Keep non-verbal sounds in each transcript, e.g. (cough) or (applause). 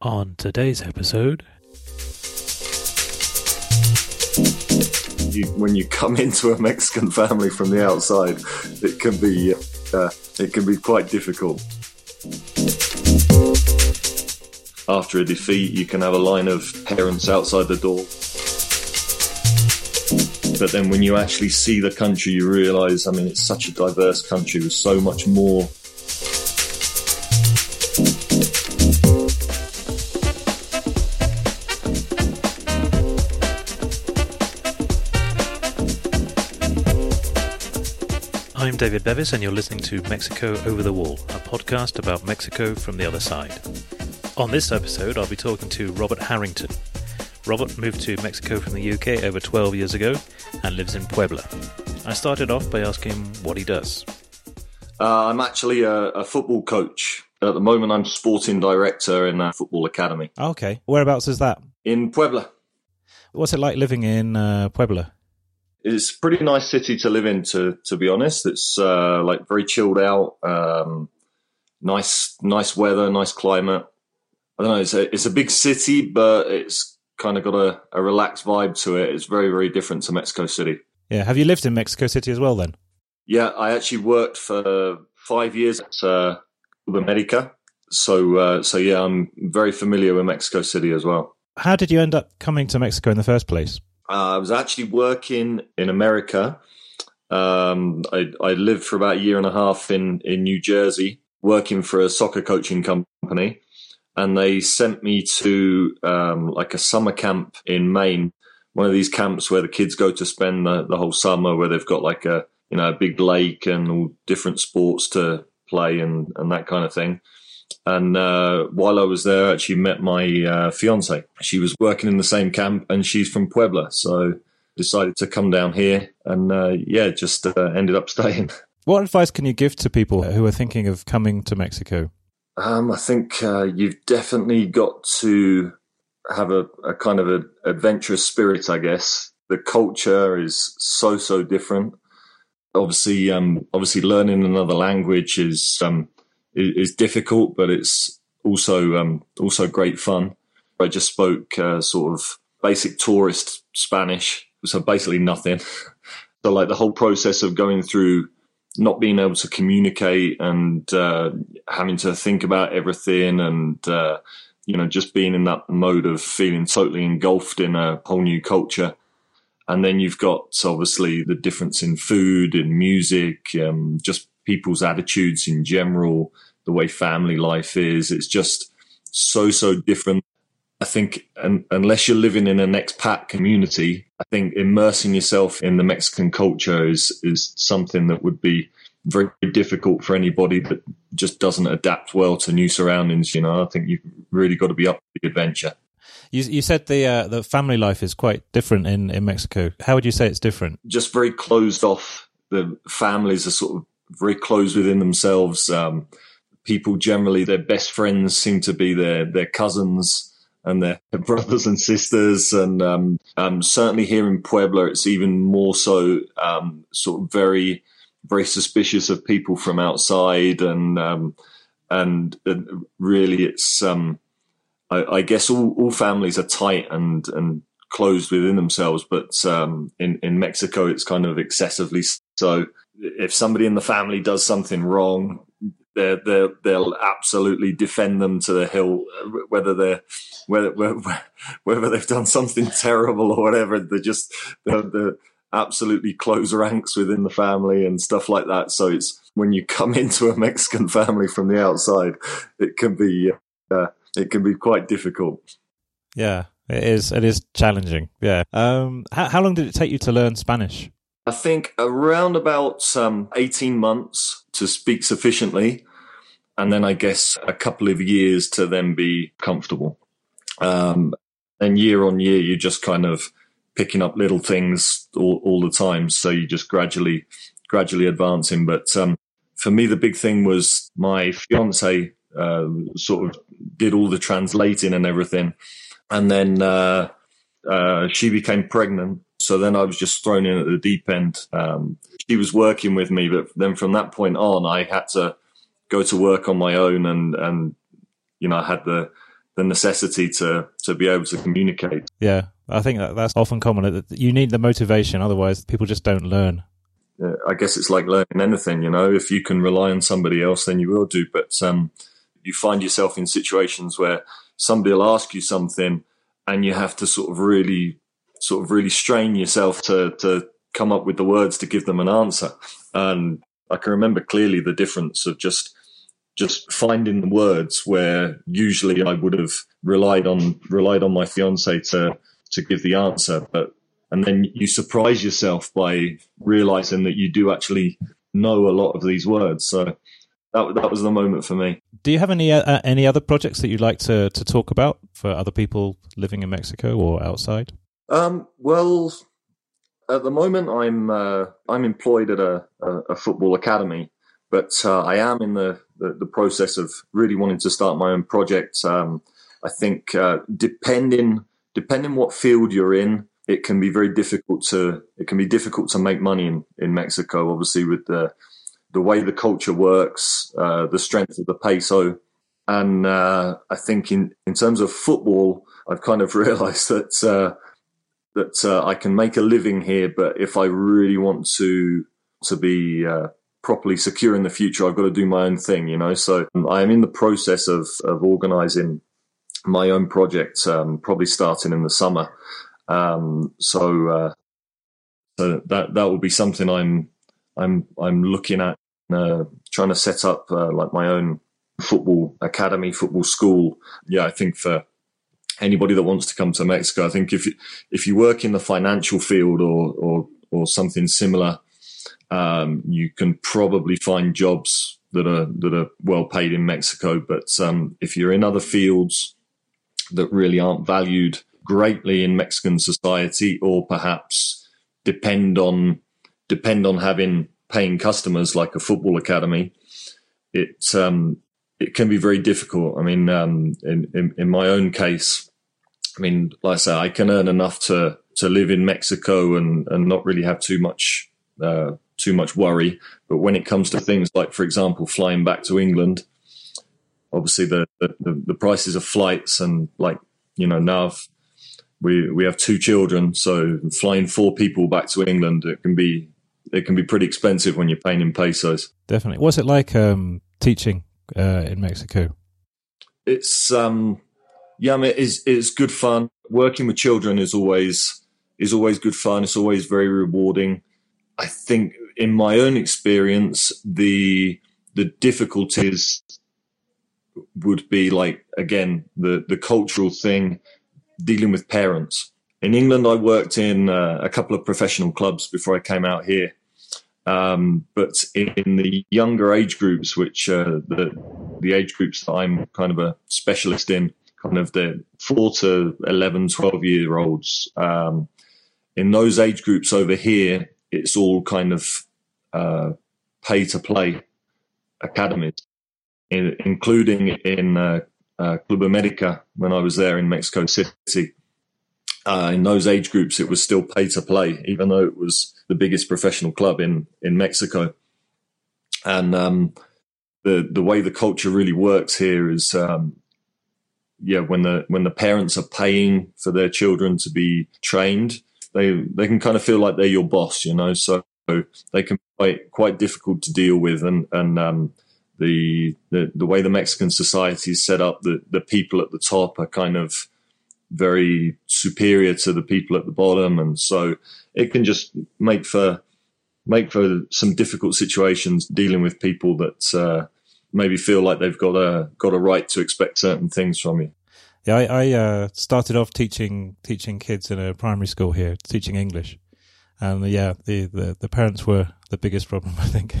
On today's episode, you, when you come (laughs) into a Mexican family from the outside, it can be uh, it can be quite difficult. After a defeat, you can have a line of parents outside the door. But then when you actually see the country, you realise, I mean, it's such a diverse country with so much more David Bevis, and you're listening to Mexico Over the Wall, a podcast about Mexico from the other side. On this episode, I'll be talking to Robert Harrington. Robert moved to Mexico from the UK over 12 years ago and lives in Puebla. I started off by asking him what he does. Uh, I'm actually a, a, football coach. At the moment, I'm sporting director in a football academy. Okay. Whereabouts is that? In Puebla. What's it like living in uh, Puebla? It's a pretty nice city to live in, to to be honest. It's uh, like very chilled out, um, nice nice weather, nice climate. I don't know. It's a it's a big city, but it's kind of got a, a relaxed vibe to it. It's very very different to Mexico City. Yeah. Have you lived in Mexico City as well? Then. Yeah, I actually worked for five years at uh, America. So uh, so yeah, I'm very familiar with Mexico City as well. How did you end up coming to Mexico in the first place? Uh, I was actually working in America. Um, I, I, lived for about a year and a half in, in New Jersey, working for a soccer coaching company. And they sent me to um, like a summer camp in Maine, one of these camps where the kids go to spend the, the whole summer, where they've got like a you know a big lake and all different sports to play and, and that kind of thing. And uh, while I was there, I actually met my uh, fiance. She was working in the same camp, and she's from Puebla, so decided to come down here, and uh, yeah, just uh, ended up (laughs) staying. What advice can you give to people who are thinking of coming to Mexico? Um, I think uh, you've definitely got to have a, a kind of an adventurous spirit. I guess the culture is so so different. Obviously, um, obviously, learning another language is um, is, difficult, but it's also um, also great fun. I just spoke uh, sort of basic tourist Spanish, so basically nothing. (laughs) so like the whole process of going through not being able to communicate and uh, having to think about everything and uh, you know just being in that mode of feeling totally engulfed in a whole new culture and then you've got obviously the difference in food and music um, just people's attitudes in general the way family life is. It's just so, so different. I think and, unless you're living in an expat community, I think immersing yourself in the Mexican culture is, is something that would be very difficult for anybody that just doesn't adapt well to new surroundings. You know, I think you've really got to be up for the adventure. You, you said the uh, the family life is quite different in, in Mexico. How would you say it's different? Just very closed off. The families are sort of very closed within themselves. Um, people generally their best friends seem to be their their cousins and their (laughs) brothers and sisters. And um, um, certainly here in Puebla it's even more so um, sort of very very suspicious of people from outside. And um, and, and, really it's um, I, I, guess all, all families are tight and and closed within themselves. But um, in in Mexico it's kind of excessively so. If somebody in the family does something wrong they they they'll absolutely defend them to the hill, whether they're whether whether they've done something (laughs) terrible or whatever. They just they they absolutely close ranks within the family and stuff like that. So it's when you come (laughs) into a Mexican family from the outside, it can be uh, it can be quite difficult. Yeah, it is. It is challenging. Yeah. Um, how, how long did it take you to learn Spanish? I think around about um, 18 months to speak sufficiently and then I guess a couple of years to then be comfortable. Um, and year on year, you're just kind of picking up little things all, all the time. So you just gradually, gradually advancing. But um, for me, the big thing was my fiance uh, sort of did all the translating and everything, and then uh, uh, she became pregnant. So then I was just thrown in at the deep end. Um, she was working with me, but then from that point on, I had to go to work on my own and and you know I had the the necessity to to be able to communicate. Yeah, I think that that's often common. That you need the motivation, otherwise people just don't learn. I guess it's like learning anything, you know. If you can rely on somebody else, then you will do. But um, you find yourself in situations where somebody will ask you something, and you have to sort of really, sort of really strain yourself to to come up with the words to give them an answer. And I can remember clearly the difference of just just finding the words where usually I would have relied on relied on my fiance to to give the answer, but and then you surprise yourself by realizing that you do actually know a lot of these words. So that that was the moment for me. Do you have any uh, any other projects that you'd like to to talk about for other people living in Mexico or outside? Um, well, at the moment, I'm uh, I'm employed at a, a, a football academy, but uh, I am in the, the, the process of really wanting to start my own project. Um, I think uh, depending depending what field you're in, it can be very difficult to it can be difficult to make money in, in Mexico. Obviously, with the the way the culture works, uh, the strength of the peso, and uh, I think in in terms of football, I've kind of (laughs) realised that uh, that uh, I can make a living here, but if I really want to to be uh, properly secure in the future, I've got to do my own thing, you know. So um, I am in the process of of organising my own project, um, probably starting in the summer. Um, so uh, so that that will be something I'm I'm I'm looking at uh, trying to set up uh, like my own football academy, football school. Yeah, I think for anybody that wants to come to Mexico. I think if you, if you work in the financial field or or, or something similar, um, you can probably find jobs that are that are well paid in Mexico. But um, if you're in other fields that really aren't valued greatly in Mexican society, or perhaps depend on depend on having paying customers like a football academy, it um, it can be very difficult. I mean, um, in, in, in my own case, I mean, like I say, I can earn enough to to live in Mexico and and not really have too much uh, too much worry. But when it comes to things like, for example, flying back to England, obviously the the, the prices of flights and like you know now we we have two children, so flying four people back to England it can be it can be pretty expensive when you're paying in pesos. Definitely. What's it like um, teaching uh, in Mexico? It's um, yeah, I mean, it's it's good fun. Working with children is always is always good fun. It's always very rewarding. I think, in my own experience, the the difficulties would be like again the the cultural thing, dealing with parents. In England, I worked in uh, a couple of professional clubs before I came out here. Um, but in the younger age groups, which uh, the the age groups that I'm kind of a specialist in, kind of the four to 11, 12 year olds. Um, in those age groups over here, it's all kind of uh, pay to play academies, in, including in uh, uh, Club America when I was there in Mexico City. Uh, in those age groups, it was still pay to play, even though it was the biggest professional club in in Mexico. And um, the the way the culture really works here is um, yeah, when the when the parents are paying for their children to be trained, they they can kind of feel like they're your boss, you know. So they can be quite quite difficult to deal with, and and um, the, the the way the Mexican society is set up, the the people at the top are kind of very superior to the people at the bottom, and so it can just make for make for some difficult situations dealing with people that uh, maybe feel like they've got a got a right to expect certain things from you. Yeah, I, I uh, started off teaching teaching kids in a primary school here, teaching English, and yeah, the, the, the parents were the biggest problem, (laughs) I think.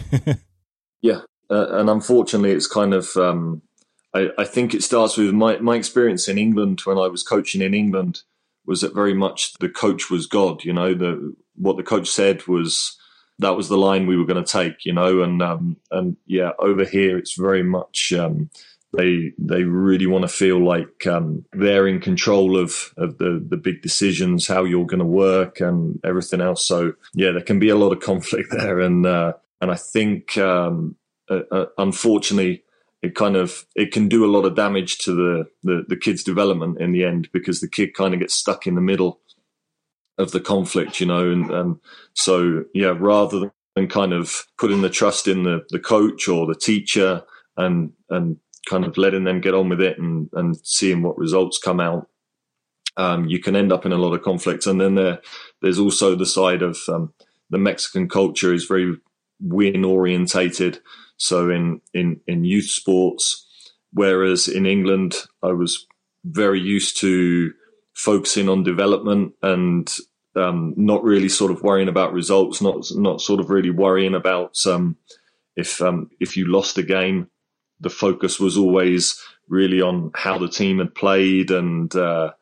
yeah, uh, and unfortunately, it's kind of um, I, I think it starts with my my experience in England when I was coaching in England was that very much the coach was God. You know, the what the coach said was that was the line we were going to take, you know, and um, and yeah, over here it's very much um, they they really want to feel like um, they're in control of of the the big decisions, how you're going to work, and everything else. So yeah, there can be a lot of conflict (laughs) there, and uh, and I think um, uh, uh, unfortunately it kind of it can do a lot of damage to the, the the kid's development in the end because the kid kind of gets stuck in the middle of the conflict, you know, and, and so yeah, rather than kind of putting the trust in the the coach or the teacher and and kind of letting them get on with it and and seeing what results come out, um, you can end up in a lot of conflict. And then there there's also the side of um, the Mexican culture is very win orientated. So in in in youth sports, whereas in England, I was very used to focusing on development and um, not really sort of worrying about results, not not sort of really worrying about um, if um, if you lost a game. The focus was always really on how the team had played and uh,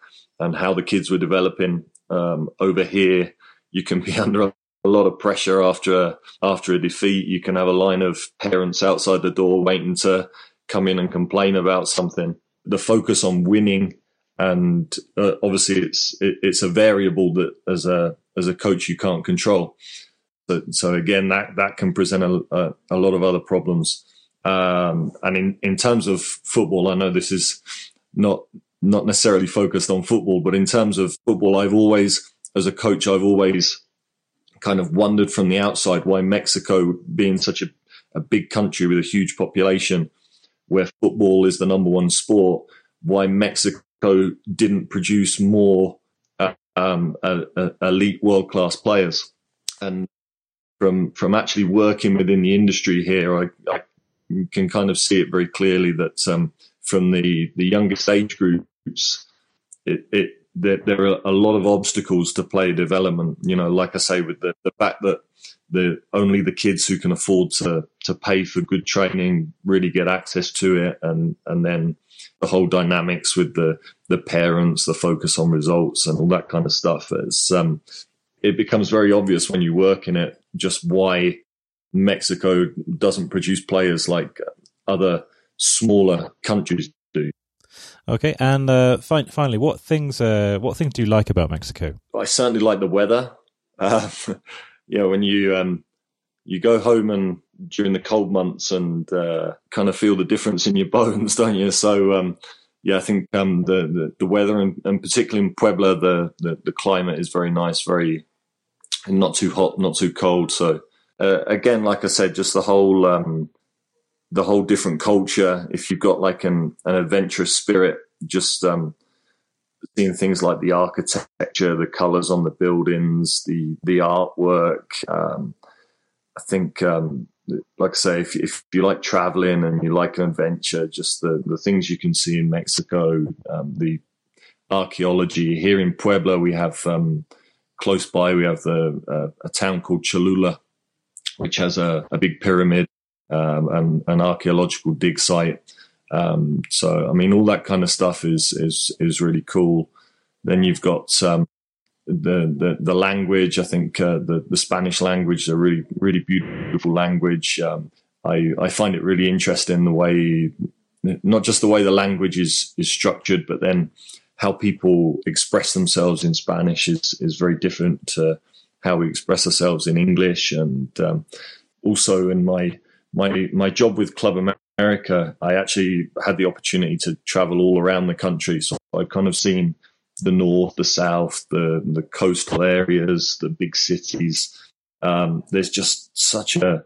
and how the kids were developing. Um, over here, you can be (laughs) under a lot of pressure after a, after a defeat. You can have a line of parents outside the door waiting to come in and complain about something. The focus on winning and uh, obviously it's it, it's a variable that as a as a coach you can't control. So, so again, that that can present a, a, a lot of other problems. Um, and in in terms of football, I know this is not not necessarily focused on football, but in terms of football, I've always, as a coach, I've always kind of wondered from the outside why Mexico, being such a, a big country with a huge population, where football is the number one sport, why Mexico didn't produce more uh, um, uh, uh, elite world class players. And from from actually working within the industry here, I, I can kind of see it very clearly that um, from the the youngest age groups, it, it there, there, are a lot of obstacles to player development. You know, like I say, with the, the fact that the only the kids who can afford to to pay for good training really get access to it, and and then the whole dynamics with the the parents, the focus on results, and all that kind of stuff. Um, it becomes very obvious when you work in it just why Mexico doesn't produce players like other smaller countries do. Okay, and uh, fi- finally, what things uh, what things do you like about Mexico? I certainly like the weather. (laughs) Uh, yeah, when you um, you go home and during the cold months and uh, kind of feel the difference in your (laughs) bones, don't you? So um, yeah, I think um, the, the, the weather and, and, particularly in Puebla, the, the, the climate is very nice, very not too hot, not too cold. So uh, again, like I said, just the whole um, the whole different culture. If you've got like an an adventurous spirit, just um, seeing things like the architecture, the colors on the buildings, the the artwork. Um, I think, um, like I say, if, if you like traveling and you like an adventure, just the, the things you can see in Mexico, um, the archaeology here in Puebla, we have um, close by, we have the, uh, a town called Cholula, which has a, a big pyramid um, and an archaeological dig site. Um, so, I mean, all that kind of stuff is is is really cool. Then you've got um, the, the, the language. I think uh, the the Spanish language is a really really beautiful language. Um, I I find it really interesting the way not just the way the language is is structured, but then how people express themselves in Spanish is is very different to how we express ourselves in English. And um, also in my my my job with Club America, I actually had the opportunity to travel all around the country. So I've kind of seen the north, the south, the the coastal areas, the big cities. Um, there's just such a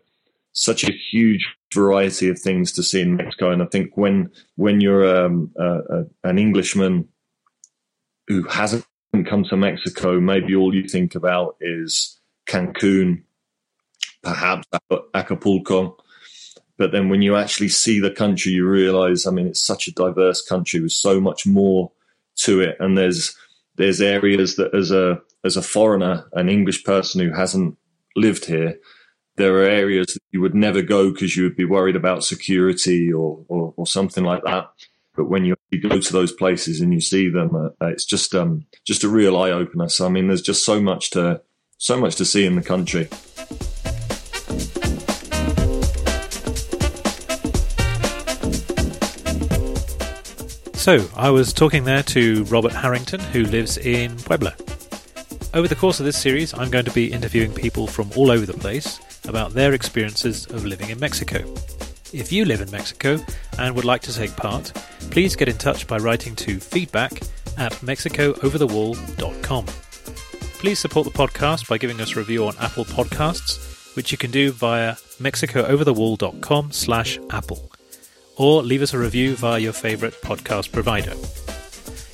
such a huge variety of things to see in Mexico, and I think when when you're um, a, an Englishman who hasn't come to Mexico, maybe all you think about is Cancun, perhaps Acapulco. But then when you actually see the country, you realize, I mean, it's such a diverse country with so much more to it. And there's there's areas that as a as a foreigner, an English person who hasn't lived here, there are areas that you would never go because you would be worried about security or, or, or something like that. But when you go to those places and you see them, uh, it's just um, just a real eye opener. So I mean, there's just so much to so much to see in the country. So, I was talking there to Robert Harrington, who lives in Puebla. Over the course of this series, I'm going to be interviewing people from all over the place about their experiences of living in Mexico. If you live in Mexico and would like to take part, please get in touch by writing to feedback at mexicooverthewall.com. Please support the podcast by giving us a review on Apple Podcasts, which you can do via mexicooverthewall.com slash apple, or leave us a review via your favourite podcast provider.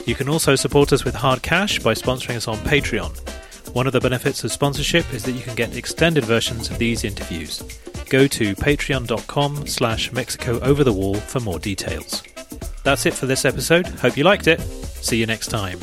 You can also support us with hard cash by sponsoring us on Patreon. One of the benefits of sponsorship is that you can get extended versions of these interviews. Go to patreon.com slash Mexico Over the Wall for more details. That's it for this episode. Hope you liked it. See you next time.